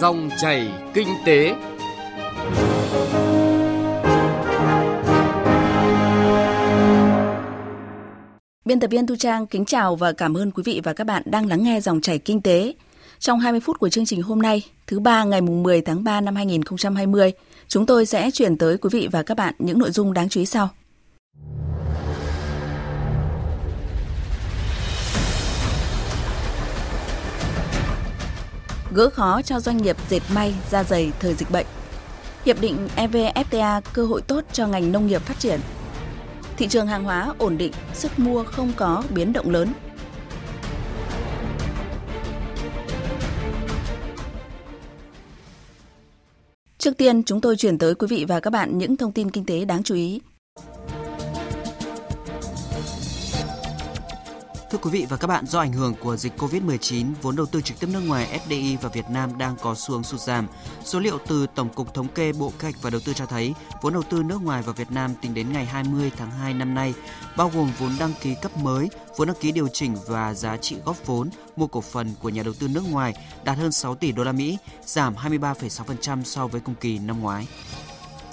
Dòng chảy kinh tế. Biên tập viên Thu Trang kính chào và cảm ơn quý vị và các bạn đang lắng nghe dòng chảy kinh tế. Trong 20 phút của chương trình hôm nay, thứ ba ngày 10 tháng 3 năm 2020, chúng tôi sẽ chuyển tới quý vị và các bạn những nội dung đáng chú ý sau. Gỡ khó cho doanh nghiệp dệt may, da dày thời dịch bệnh. Hiệp định EVFTA cơ hội tốt cho ngành nông nghiệp phát triển. Thị trường hàng hóa ổn định, sức mua không có biến động lớn. Trước tiên, chúng tôi chuyển tới quý vị và các bạn những thông tin kinh tế đáng chú ý. Thưa quý vị và các bạn, do ảnh hưởng của dịch Covid-19, vốn đầu tư trực tiếp nước ngoài FDI vào Việt Nam đang có xu hướng sụt giảm. Số liệu từ Tổng cục Thống kê Bộ Kế hoạch và Đầu tư cho thấy, vốn đầu tư nước ngoài vào Việt Nam tính đến ngày 20 tháng 2 năm nay, bao gồm vốn đăng ký cấp mới, vốn đăng ký điều chỉnh và giá trị góp vốn mua cổ phần của nhà đầu tư nước ngoài đạt hơn 6 tỷ đô la Mỹ, giảm 23,6% so với cùng kỳ năm ngoái.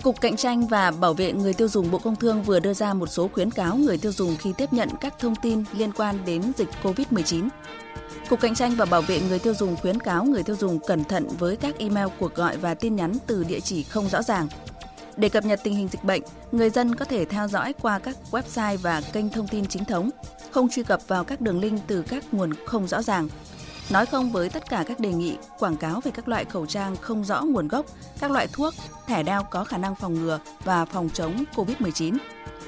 Cục Cạnh tranh và Bảo vệ người tiêu dùng Bộ Công Thương vừa đưa ra một số khuyến cáo người tiêu dùng khi tiếp nhận các thông tin liên quan đến dịch COVID-19. Cục Cạnh tranh và Bảo vệ người tiêu dùng khuyến cáo người tiêu dùng cẩn thận với các email, cuộc gọi và tin nhắn từ địa chỉ không rõ ràng. Để cập nhật tình hình dịch bệnh, người dân có thể theo dõi qua các website và kênh thông tin chính thống, không truy cập vào các đường link từ các nguồn không rõ ràng nói không với tất cả các đề nghị quảng cáo về các loại khẩu trang không rõ nguồn gốc, các loại thuốc, thẻ đeo có khả năng phòng ngừa và phòng chống COVID-19.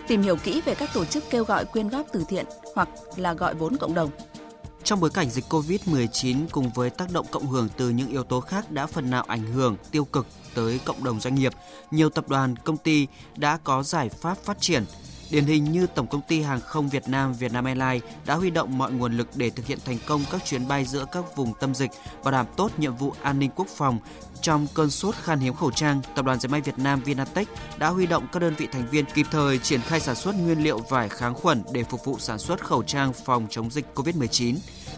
Tìm hiểu kỹ về các tổ chức kêu gọi quyên góp từ thiện hoặc là gọi vốn cộng đồng. Trong bối cảnh dịch COVID-19 cùng với tác động cộng hưởng từ những yếu tố khác đã phần nào ảnh hưởng tiêu cực tới cộng đồng doanh nghiệp, nhiều tập đoàn, công ty đã có giải pháp phát triển Điển hình như Tổng công ty Hàng không Việt Nam Vietnam Airlines đã huy động mọi nguồn lực để thực hiện thành công các chuyến bay giữa các vùng tâm dịch, bảo đảm tốt nhiệm vụ an ninh quốc phòng. Trong cơn sốt khan hiếm khẩu trang, Tập đoàn Dệt may Việt Nam Vinatech đã huy động các đơn vị thành viên kịp thời triển khai sản xuất nguyên liệu vải kháng khuẩn để phục vụ sản xuất khẩu trang phòng chống dịch COVID-19.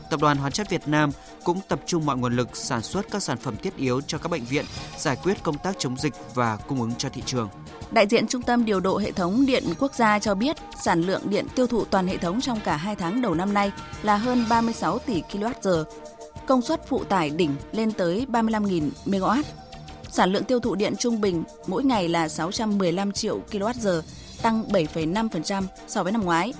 Tập đoàn Hóa chất Việt Nam cũng tập trung mọi nguồn lực sản xuất các sản phẩm thiết yếu cho các bệnh viện, giải quyết công tác chống dịch và cung ứng cho thị trường. Đại diện Trung tâm Điều độ Hệ thống Điện Quốc gia cho biết sản lượng điện tiêu thụ toàn hệ thống trong cả 2 tháng đầu năm nay là hơn 36 tỷ kWh. Công suất phụ tải đỉnh lên tới 35.000 MW. Sản lượng tiêu thụ điện trung bình mỗi ngày là 615 triệu kWh, tăng 7,5% so với năm ngoái.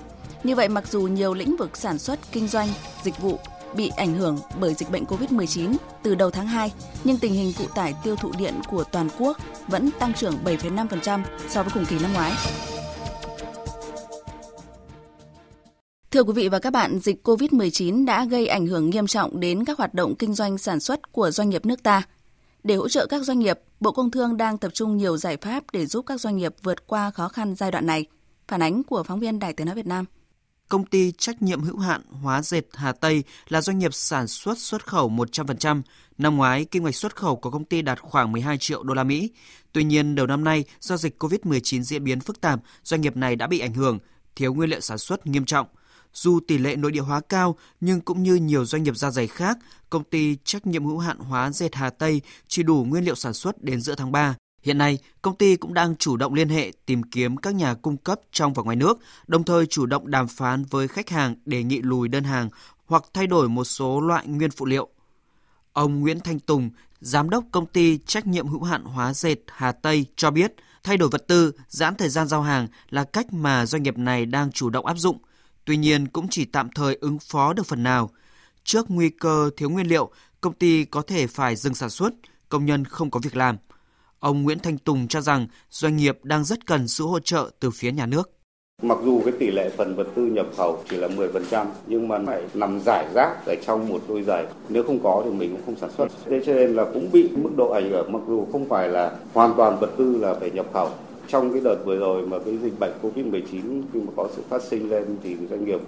Như vậy, mặc dù nhiều lĩnh vực sản xuất, kinh doanh, dịch vụ bị ảnh hưởng bởi dịch bệnh COVID-19 từ đầu tháng 2, nhưng tình hình phụ tải tiêu thụ điện của toàn quốc vẫn tăng trưởng 7,5% so với cùng kỳ năm ngoái. Thưa quý vị và các bạn, dịch COVID-19 đã gây ảnh hưởng nghiêm trọng đến các hoạt động kinh doanh sản xuất của doanh nghiệp nước ta. Để hỗ trợ các doanh nghiệp, Bộ Công Thương đang tập trung nhiều giải pháp để giúp các doanh nghiệp vượt qua khó khăn giai đoạn này. Phản ánh của phóng viên Đài Tiếng nói Việt Nam công ty trách nhiệm hữu hạn hóa dệt Hà Tây là doanh nghiệp sản xuất xuất khẩu 100%. Năm ngoái, kinh ngạch xuất khẩu của công ty đạt khoảng 12 triệu đô la Mỹ. Tuy nhiên, đầu năm nay, do dịch COVID-19 diễn biến phức tạp, doanh nghiệp này đã bị ảnh hưởng, thiếu nguyên liệu sản xuất nghiêm trọng. Dù tỷ lệ nội địa hóa cao, nhưng cũng như nhiều doanh nghiệp da dày khác, công ty trách nhiệm hữu hạn hóa dệt Hà Tây chỉ đủ nguyên liệu sản xuất đến giữa tháng 3. Hiện nay, công ty cũng đang chủ động liên hệ tìm kiếm các nhà cung cấp trong và ngoài nước, đồng thời chủ động đàm phán với khách hàng đề nghị lùi đơn hàng hoặc thay đổi một số loại nguyên phụ liệu. Ông Nguyễn Thanh Tùng, giám đốc công ty trách nhiệm hữu hạn hóa dệt Hà Tây cho biết, thay đổi vật tư, giãn thời gian giao hàng là cách mà doanh nghiệp này đang chủ động áp dụng. Tuy nhiên cũng chỉ tạm thời ứng phó được phần nào. Trước nguy cơ thiếu nguyên liệu, công ty có thể phải dừng sản xuất, công nhân không có việc làm – Ông Nguyễn Thanh Tùng cho rằng doanh nghiệp đang rất cần sự hỗ trợ từ phía nhà nước. Mặc dù cái tỷ lệ phần vật tư nhập khẩu chỉ là 10% nhưng mà phải nằm giải rác ở trong một đôi giày. Nếu không có thì mình cũng không sản xuất. Thế cho nên là cũng bị mức độ ảnh hưởng, mặc dù không phải là hoàn toàn vật tư là phải nhập khẩu trong cái đợt vừa rồi mà cái dịch bệnh Covid-19 khi mà có sự phát sinh lên thì doanh nghiệp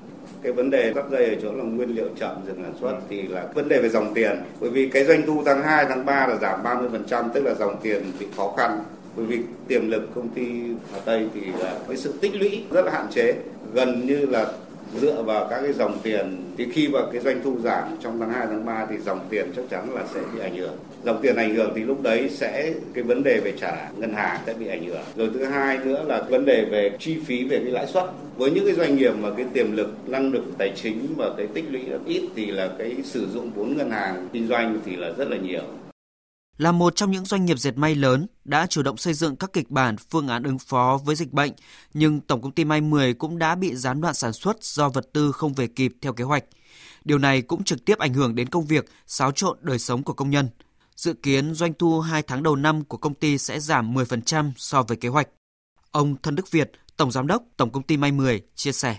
cái vấn đề rất dây ở chỗ là nguyên liệu chậm dừng sản xuất thì là vấn đề về dòng tiền. Bởi vì cái doanh thu tháng 2 tháng 3 là giảm 30% tức là dòng tiền bị khó khăn. Bởi vì tiềm lực công ty Hà Tây thì là với sự tích lũy rất là hạn chế. Gần như là dựa vào các cái dòng tiền, thì khi mà cái doanh thu giảm trong tháng 2 tháng 3 thì dòng tiền chắc chắn là sẽ bị ảnh hưởng. Dòng tiền ảnh hưởng thì lúc đấy sẽ, cái vấn đề về trả ngân hàng sẽ bị ảnh hưởng. Rồi thứ hai nữa là vấn đề về chi phí về cái lãi suất. Với những cái doanh nghiệp mà cái tiềm lực, năng lực tài chính và cái tích lũy ít thì là cái sử dụng vốn ngân hàng kinh doanh thì là rất là nhiều là một trong những doanh nghiệp dệt may lớn đã chủ động xây dựng các kịch bản phương án ứng phó với dịch bệnh, nhưng Tổng công ty May 10 cũng đã bị gián đoạn sản xuất do vật tư không về kịp theo kế hoạch. Điều này cũng trực tiếp ảnh hưởng đến công việc, xáo trộn đời sống của công nhân. Dự kiến doanh thu 2 tháng đầu năm của công ty sẽ giảm 10% so với kế hoạch. Ông Thân Đức Việt, Tổng Giám đốc Tổng công ty May 10 chia sẻ.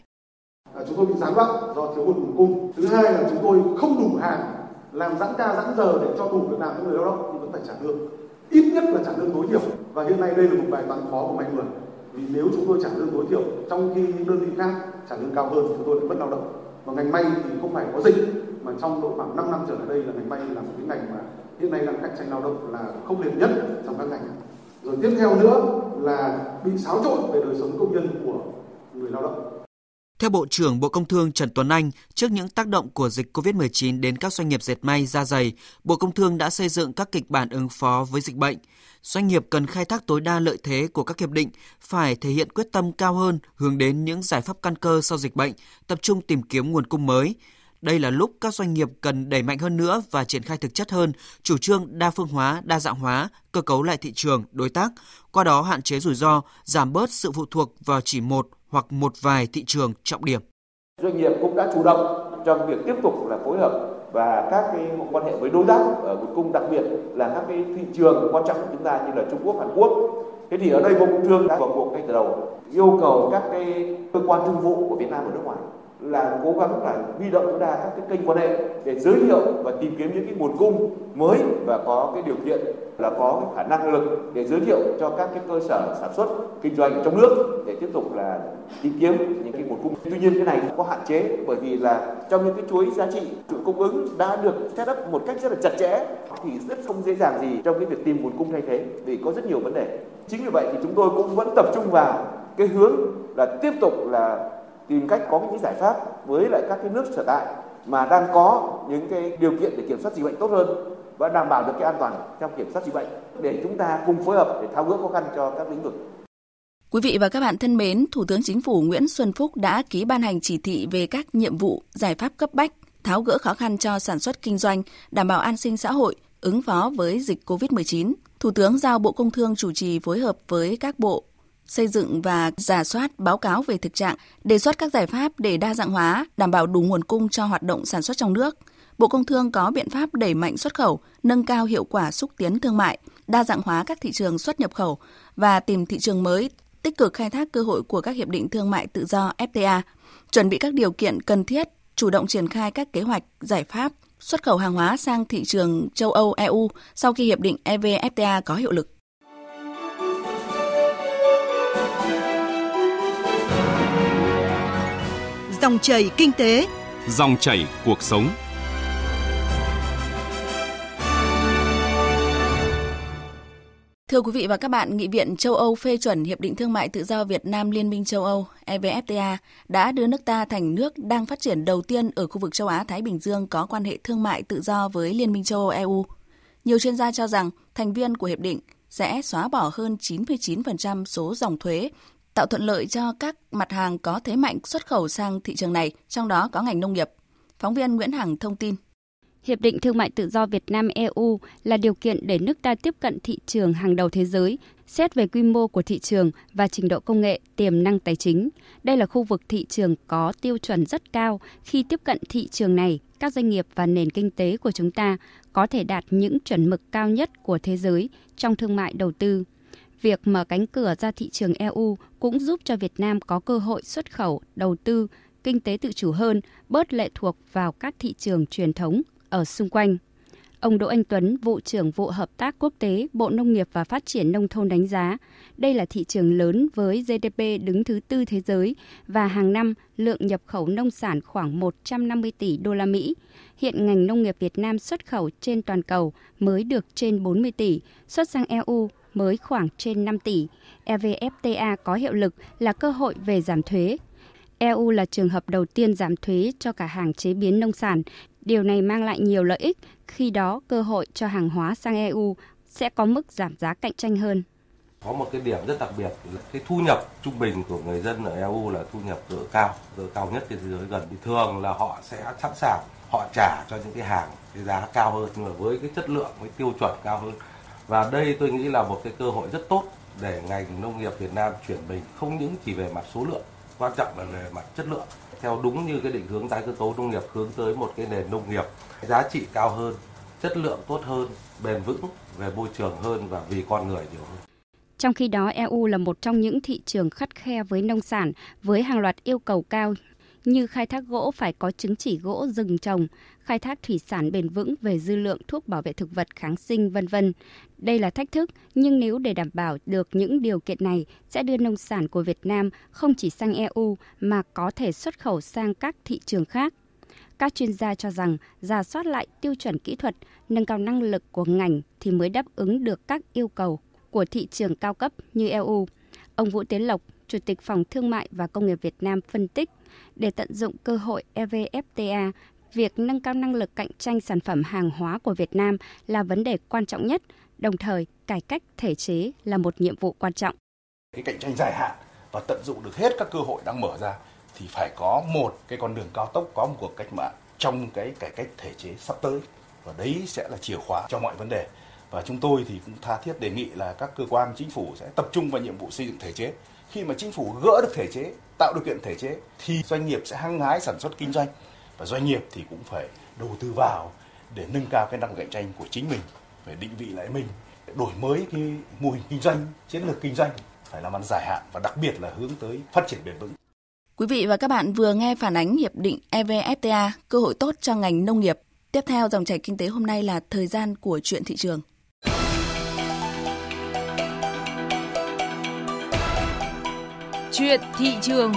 À, chúng tôi bị gián đoạn do thiếu nguồn cung. Thứ hai là chúng tôi không đủ hàng làm giãn ca giãn giờ để cho đủ việc làm cho người lao động thì phải trả lương. Ít nhất là trả lương tối thiểu. Và hiện nay đây là một bài toán khó của mọi người. Vì nếu chúng tôi trả lương tối thiểu trong khi những đơn vị khác trả lương cao hơn chúng tôi lại mất lao động. Và ngành may thì không phải có dịch, mà trong độ khoảng 5 năm trở lại đây là ngành may là một cái ngành mà hiện nay đang cạnh tranh lao động là không liệt nhất trong các ngành. Rồi tiếp theo nữa là bị xáo trộn về đời sống công nhân của người lao động theo Bộ trưởng Bộ Công Thương Trần Tuấn Anh, trước những tác động của dịch COVID-19 đến các doanh nghiệp dệt may da dày, Bộ Công Thương đã xây dựng các kịch bản ứng phó với dịch bệnh. Doanh nghiệp cần khai thác tối đa lợi thế của các hiệp định, phải thể hiện quyết tâm cao hơn hướng đến những giải pháp căn cơ sau dịch bệnh, tập trung tìm kiếm nguồn cung mới. Đây là lúc các doanh nghiệp cần đẩy mạnh hơn nữa và triển khai thực chất hơn chủ trương đa phương hóa, đa dạng hóa, cơ cấu lại thị trường, đối tác, qua đó hạn chế rủi ro, giảm bớt sự phụ thuộc vào chỉ một hoặc một vài thị trường trọng điểm. Doanh nghiệp cũng đã chủ động trong việc tiếp tục là phối hợp và các cái quan hệ với đối tác ở nguồn cung đặc biệt là các cái thị trường quan trọng của chúng ta như là Trung Quốc, Hàn Quốc. Thế thì ở đây Bộ Công Thương đã vào cuộc ngay từ đầu yêu cầu các cái cơ quan thương vụ của Việt Nam ở nước ngoài là cố gắng là huy động tối đa các cái kênh quan hệ để giới thiệu và tìm kiếm những cái nguồn cung mới và có cái điều kiện là có cái khả năng lực để giới thiệu cho các cái cơ sở sản xuất kinh doanh trong nước để tiếp tục là tìm kiếm những cái nguồn cung. Tuy nhiên cái này có hạn chế bởi vì là trong những cái chuỗi giá trị, chuỗi cung ứng đã được set up một cách rất là chặt chẽ thì rất không dễ dàng gì trong cái việc tìm nguồn cung thay thế vì có rất nhiều vấn đề. Chính vì vậy thì chúng tôi cũng vẫn tập trung vào cái hướng là tiếp tục là tìm cách có những giải pháp với lại các cái nước sở tại mà đang có những cái điều kiện để kiểm soát dịch bệnh tốt hơn và đảm bảo được cái an toàn trong kiểm soát dịch bệnh để chúng ta cùng phối hợp để tháo gỡ khó khăn cho các lĩnh vực. Quý vị và các bạn thân mến, Thủ tướng Chính phủ Nguyễn Xuân Phúc đã ký ban hành chỉ thị về các nhiệm vụ, giải pháp cấp bách, tháo gỡ khó khăn cho sản xuất kinh doanh, đảm bảo an sinh xã hội, ứng phó với dịch COVID-19. Thủ tướng giao Bộ Công Thương chủ trì phối hợp với các bộ, xây dựng và giả soát báo cáo về thực trạng, đề xuất các giải pháp để đa dạng hóa, đảm bảo đủ nguồn cung cho hoạt động sản xuất trong nước. Bộ Công Thương có biện pháp đẩy mạnh xuất khẩu, nâng cao hiệu quả xúc tiến thương mại, đa dạng hóa các thị trường xuất nhập khẩu và tìm thị trường mới, tích cực khai thác cơ hội của các hiệp định thương mại tự do FTA, chuẩn bị các điều kiện cần thiết, chủ động triển khai các kế hoạch, giải pháp xuất khẩu hàng hóa sang thị trường châu Âu EU sau khi hiệp định EVFTA có hiệu lực. Dòng chảy kinh tế, dòng chảy cuộc sống. Thưa quý vị và các bạn, Nghị viện châu Âu phê chuẩn Hiệp định Thương mại Tự do Việt Nam Liên minh châu Âu EVFTA đã đưa nước ta thành nước đang phát triển đầu tiên ở khu vực châu Á-Thái Bình Dương có quan hệ thương mại tự do với Liên minh châu Âu EU. Nhiều chuyên gia cho rằng thành viên của hiệp định sẽ xóa bỏ hơn 99% số dòng thuế tạo thuận lợi cho các mặt hàng có thế mạnh xuất khẩu sang thị trường này, trong đó có ngành nông nghiệp. Phóng viên Nguyễn Hằng thông tin. Hiệp định Thương mại Tự do Việt Nam EU là điều kiện để nước ta tiếp cận thị trường hàng đầu thế giới, xét về quy mô của thị trường và trình độ công nghệ, tiềm năng tài chính. Đây là khu vực thị trường có tiêu chuẩn rất cao. Khi tiếp cận thị trường này, các doanh nghiệp và nền kinh tế của chúng ta có thể đạt những chuẩn mực cao nhất của thế giới trong thương mại đầu tư. Việc mở cánh cửa ra thị trường EU cũng giúp cho Việt Nam có cơ hội xuất khẩu, đầu tư, kinh tế tự chủ hơn, bớt lệ thuộc vào các thị trường truyền thống ở xung quanh. Ông Đỗ Anh Tuấn, vụ trưởng vụ hợp tác quốc tế, Bộ Nông nghiệp và Phát triển nông thôn đánh giá, đây là thị trường lớn với GDP đứng thứ tư thế giới và hàng năm lượng nhập khẩu nông sản khoảng 150 tỷ đô la Mỹ. Hiện ngành nông nghiệp Việt Nam xuất khẩu trên toàn cầu mới được trên 40 tỷ, xuất sang EU mới khoảng trên 5 tỷ. EVFTA có hiệu lực là cơ hội về giảm thuế. EU là trường hợp đầu tiên giảm thuế cho cả hàng chế biến nông sản. Điều này mang lại nhiều lợi ích, khi đó cơ hội cho hàng hóa sang EU sẽ có mức giảm giá cạnh tranh hơn. Có một cái điểm rất đặc biệt là cái thu nhập trung bình của người dân ở EU là thu nhập cỡ cao, cỡ cao nhất trên thế giới gần. Thì thường là họ sẽ sẵn sàng họ trả cho những cái hàng cái giá cao hơn nhưng mà với cái chất lượng với tiêu chuẩn cao hơn. Và đây tôi nghĩ là một cái cơ hội rất tốt để ngành nông nghiệp Việt Nam chuyển mình không những chỉ về mặt số lượng quan trọng là về mặt chất lượng theo đúng như cái định hướng tái cơ cấu nông nghiệp hướng tới một cái nền nông nghiệp giá trị cao hơn chất lượng tốt hơn bền vững về môi trường hơn và vì con người nhiều hơn. Trong khi đó, EU là một trong những thị trường khắt khe với nông sản với hàng loạt yêu cầu cao như khai thác gỗ phải có chứng chỉ gỗ rừng trồng, khai thác thủy sản bền vững về dư lượng thuốc bảo vệ thực vật kháng sinh vân vân. Đây là thách thức, nhưng nếu để đảm bảo được những điều kiện này sẽ đưa nông sản của Việt Nam không chỉ sang EU mà có thể xuất khẩu sang các thị trường khác. Các chuyên gia cho rằng giả soát lại tiêu chuẩn kỹ thuật, nâng cao năng lực của ngành thì mới đáp ứng được các yêu cầu của thị trường cao cấp như EU. Ông Vũ Tiến Lộc, Chủ tịch Phòng Thương mại và Công nghiệp Việt Nam phân tích, để tận dụng cơ hội EVFTA, việc nâng cao năng lực cạnh tranh sản phẩm hàng hóa của Việt Nam là vấn đề quan trọng nhất, đồng thời cải cách thể chế là một nhiệm vụ quan trọng. Cái cạnh tranh dài hạn và tận dụng được hết các cơ hội đang mở ra thì phải có một cái con đường cao tốc, có một cuộc cách mạng trong cái cải cách thể chế sắp tới. Và đấy sẽ là chìa khóa cho mọi vấn đề. Và chúng tôi thì cũng tha thiết đề nghị là các cơ quan chính phủ sẽ tập trung vào nhiệm vụ xây dựng thể chế. Khi mà chính phủ gỡ được thể chế tạo điều kiện thể chế thì doanh nghiệp sẽ hăng hái sản xuất kinh doanh và doanh nghiệp thì cũng phải đầu tư vào để nâng cao cái năng cạnh tranh của chính mình, phải định vị lại mình, đổi mới cái mô hình kinh doanh, chiến lược kinh doanh, phải làm ăn dài hạn và đặc biệt là hướng tới phát triển bền vững Quý vị và các bạn vừa nghe phản ánh hiệp định EVFTA cơ hội tốt cho ngành nông nghiệp. Tiếp theo dòng chảy kinh tế hôm nay là thời gian của chuyện thị trường. Chuyện thị trường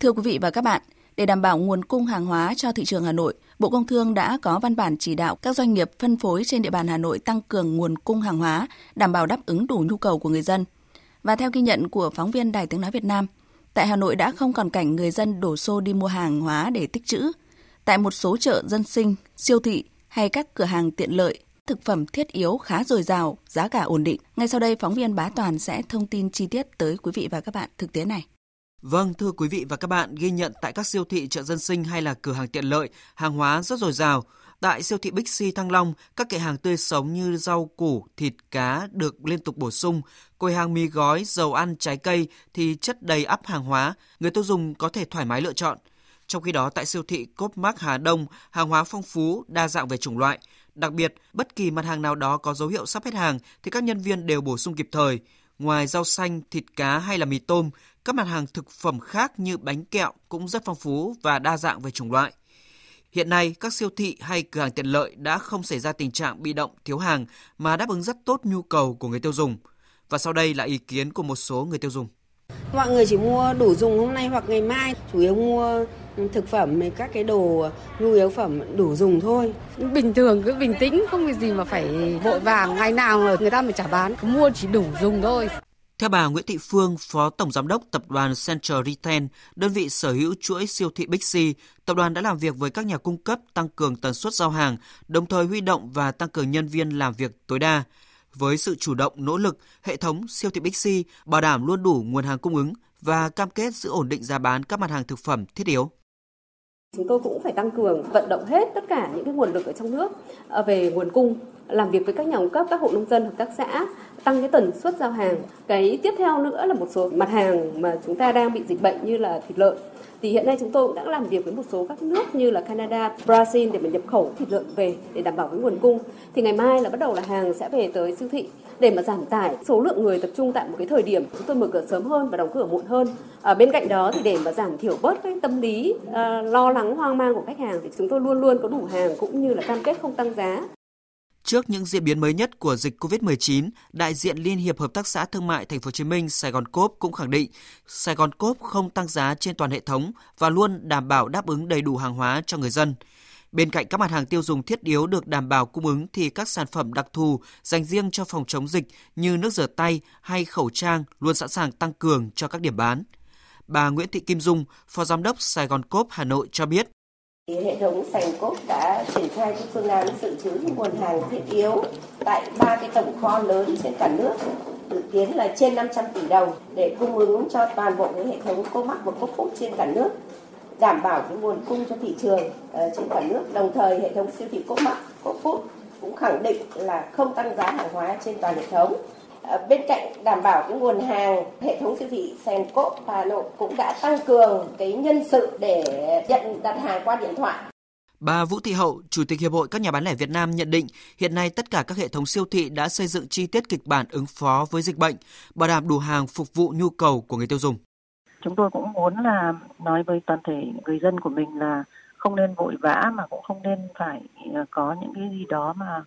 Thưa quý vị và các bạn, để đảm bảo nguồn cung hàng hóa cho thị trường Hà Nội, Bộ Công Thương đã có văn bản chỉ đạo các doanh nghiệp phân phối trên địa bàn Hà Nội tăng cường nguồn cung hàng hóa, đảm bảo đáp ứng đủ nhu cầu của người dân. Và theo ghi nhận của phóng viên Đài Tiếng Nói Việt Nam, tại Hà Nội đã không còn cảnh người dân đổ xô đi mua hàng hóa để tích trữ. Tại một số chợ dân sinh, siêu thị hay các cửa hàng tiện lợi, thực phẩm thiết yếu khá dồi dào, giá cả ổn định. Ngay sau đây, phóng viên Bá Toàn sẽ thông tin chi tiết tới quý vị và các bạn thực tế này. Vâng, thưa quý vị và các bạn, ghi nhận tại các siêu thị chợ dân sinh hay là cửa hàng tiện lợi, hàng hóa rất dồi dào. Tại siêu thị Bixi Thăng Long, các kệ hàng tươi sống như rau củ, thịt cá được liên tục bổ sung. Quầy hàng mì gói, dầu ăn, trái cây thì chất đầy ắp hàng hóa, người tiêu dùng có thể thoải mái lựa chọn. Trong khi đó, tại siêu thị Cốt Mắc Hà Đông, hàng hóa phong phú, đa dạng về chủng loại. Đặc biệt, bất kỳ mặt hàng nào đó có dấu hiệu sắp hết hàng thì các nhân viên đều bổ sung kịp thời. Ngoài rau xanh, thịt cá hay là mì tôm, các mặt hàng thực phẩm khác như bánh kẹo cũng rất phong phú và đa dạng về chủng loại. Hiện nay, các siêu thị hay cửa hàng tiện lợi đã không xảy ra tình trạng bị động thiếu hàng mà đáp ứng rất tốt nhu cầu của người tiêu dùng. Và sau đây là ý kiến của một số người tiêu dùng. Mọi người chỉ mua đủ dùng hôm nay hoặc ngày mai, chủ yếu mua thực phẩm các cái đồ nhu yếu phẩm đủ dùng thôi. Bình thường cứ bình tĩnh, không có gì mà phải vội vàng, ngày nào người ta mới trả bán, mua chỉ đủ dùng thôi. Theo bà Nguyễn Thị Phương, Phó Tổng Giám đốc Tập đoàn Central Retail, đơn vị sở hữu chuỗi siêu thị Bixi, tập đoàn đã làm việc với các nhà cung cấp tăng cường tần suất giao hàng, đồng thời huy động và tăng cường nhân viên làm việc tối đa. Với sự chủ động, nỗ lực, hệ thống siêu thị Bixi bảo đảm luôn đủ nguồn hàng cung ứng và cam kết giữ ổn định giá bán các mặt hàng thực phẩm thiết yếu. Chúng tôi cũng phải tăng cường vận động hết tất cả những cái nguồn lực ở trong nước à, về nguồn cung, làm việc với các nhà cung cấp, các hộ nông dân, hợp tác xã, tăng cái tần suất giao hàng. Cái tiếp theo nữa là một số mặt hàng mà chúng ta đang bị dịch bệnh như là thịt lợn thì hiện nay chúng tôi cũng đã làm việc với một số các nước như là Canada, Brazil để mà nhập khẩu thịt lợn về để đảm bảo cái nguồn cung. Thì ngày mai là bắt đầu là hàng sẽ về tới siêu thị để mà giảm tải số lượng người tập trung tại một cái thời điểm chúng tôi mở cửa sớm hơn và đóng cửa muộn hơn. À, bên cạnh đó thì để mà giảm thiểu bớt cái tâm lý uh, lo lắng hoang mang của khách hàng thì chúng tôi luôn luôn có đủ hàng cũng như là cam kết không tăng giá. Trước những diễn biến mới nhất của dịch COVID-19, đại diện Liên hiệp Hợp tác xã Thương mại Thành phố Hồ Chí Minh Sài Gòn Cốp cũng khẳng định Sài Gòn Cốp không tăng giá trên toàn hệ thống và luôn đảm bảo đáp ứng đầy đủ hàng hóa cho người dân. Bên cạnh các mặt hàng tiêu dùng thiết yếu được đảm bảo cung ứng thì các sản phẩm đặc thù dành riêng cho phòng chống dịch như nước rửa tay hay khẩu trang luôn sẵn sàng tăng cường cho các điểm bán. Bà Nguyễn Thị Kim Dung, Phó Giám đốc Sài Gòn Cốp Hà Nội cho biết. Hệ thống Sành cốt đã triển khai các phương án dự trữ nguồn hàng thiết yếu tại ba cái tổng kho lớn trên cả nước dự kiến là trên 500 tỷ đồng để cung ứng cho toàn bộ cái hệ thống Comac và Cofood trên cả nước đảm bảo cái nguồn cung cho thị trường uh, trên cả nước. Đồng thời hệ thống siêu thị Comac Cofood cũng khẳng định là không tăng giá hàng hóa trên toàn hệ thống bên cạnh đảm bảo cái nguồn hàng hệ thống siêu thị Sencop Hà Nội cũng đã tăng cường cái nhân sự để nhận đặt hàng qua điện thoại Bà Vũ Thị Hậu, Chủ tịch Hiệp hội các nhà bán lẻ Việt Nam nhận định hiện nay tất cả các hệ thống siêu thị đã xây dựng chi tiết kịch bản ứng phó với dịch bệnh, bảo đảm đủ hàng phục vụ nhu cầu của người tiêu dùng. Chúng tôi cũng muốn là nói với toàn thể người dân của mình là không nên vội vã mà cũng không nên phải ờ, có những cái gì đó mà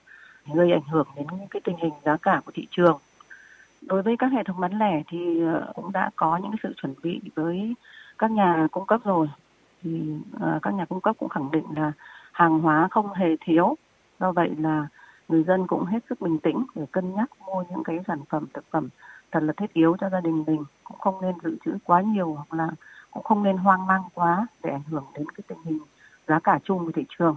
gây ảnh hưởng đến cái tình hình giá cả của thị trường. Đối với các hệ thống bán lẻ thì ờ, cũng đã có những sự chuẩn bị với các nhà cung cấp rồi. Thì ờ, các nhà cung cấp cũng khẳng định là hàng hóa không hề thiếu. Do vậy là người dân cũng hết sức bình tĩnh để cân nhắc mua những cái sản phẩm, thực phẩm thật là thiết yếu cho gia đình mình. Cũng không nên dự trữ quá nhiều hoặc là cũng không nên hoang mang quá để ảnh hưởng đến cái tình hình giá cả chung của thị trường.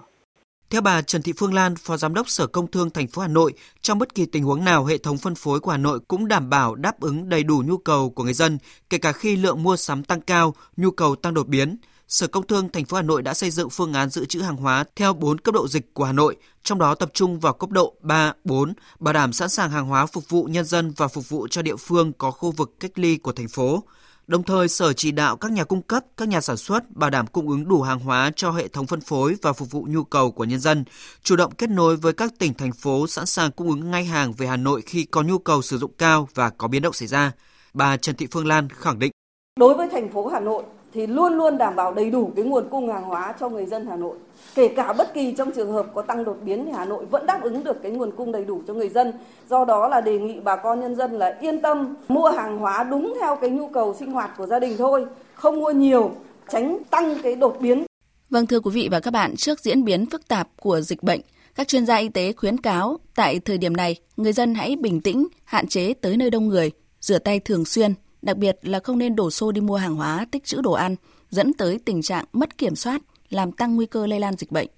Theo bà Trần Thị Phương Lan, Phó Giám đốc Sở Công Thương thành phố Hà Nội, trong bất kỳ tình huống nào, hệ thống phân phối của Hà Nội cũng đảm bảo đáp ứng đầy đủ nhu cầu của người dân, kể cả khi lượng mua sắm tăng cao, nhu cầu tăng đột biến. Sở Công Thương thành phố Hà Nội đã xây dựng phương án dự trữ hàng hóa theo 4 cấp độ dịch của Hà Nội, trong đó tập trung vào cấp độ 3, 4, bảo đảm sẵn sàng hàng hóa phục vụ nhân dân và phục vụ cho địa phương có khu vực cách ly của thành phố. Đồng thời, Sở chỉ đạo các nhà cung cấp, các nhà sản xuất bảo đảm cung ứng đủ hàng hóa cho hệ thống phân phối và phục vụ nhu cầu của nhân dân, chủ động kết nối với các tỉnh thành phố sẵn sàng cung ứng ngay hàng về Hà Nội khi có nhu cầu sử dụng cao và có biến động xảy ra. Bà Trần Thị Phương Lan khẳng định Đối với thành phố Hà Nội, thì luôn luôn đảm bảo đầy đủ cái nguồn cung hàng hóa cho người dân Hà Nội. Kể cả bất kỳ trong trường hợp có tăng đột biến thì Hà Nội vẫn đáp ứng được cái nguồn cung đầy đủ cho người dân. Do đó là đề nghị bà con nhân dân là yên tâm mua hàng hóa đúng theo cái nhu cầu sinh hoạt của gia đình thôi, không mua nhiều, tránh tăng cái đột biến. Vâng thưa quý vị và các bạn, trước diễn biến phức tạp của dịch bệnh, các chuyên gia y tế khuyến cáo tại thời điểm này, người dân hãy bình tĩnh, hạn chế tới nơi đông người, rửa tay thường xuyên, đặc biệt là không nên đổ xô đi mua hàng hóa tích trữ đồ ăn, dẫn tới tình trạng mất kiểm soát, làm tăng nguy cơ lây lan dịch bệnh.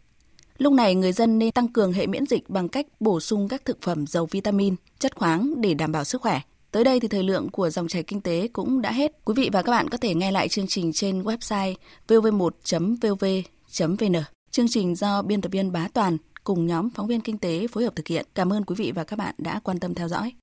Lúc này người dân nên tăng cường hệ miễn dịch bằng cách bổ sung các thực phẩm giàu vitamin, chất khoáng để đảm bảo sức khỏe. Tới đây thì thời lượng của dòng chảy kinh tế cũng đã hết. Quý vị và các bạn có thể nghe lại chương trình trên website vv1.vv.vn. Chương trình do biên tập viên Bá Toàn cùng nhóm phóng viên kinh tế phối hợp thực hiện. Cảm ơn quý vị và các bạn đã quan tâm theo dõi.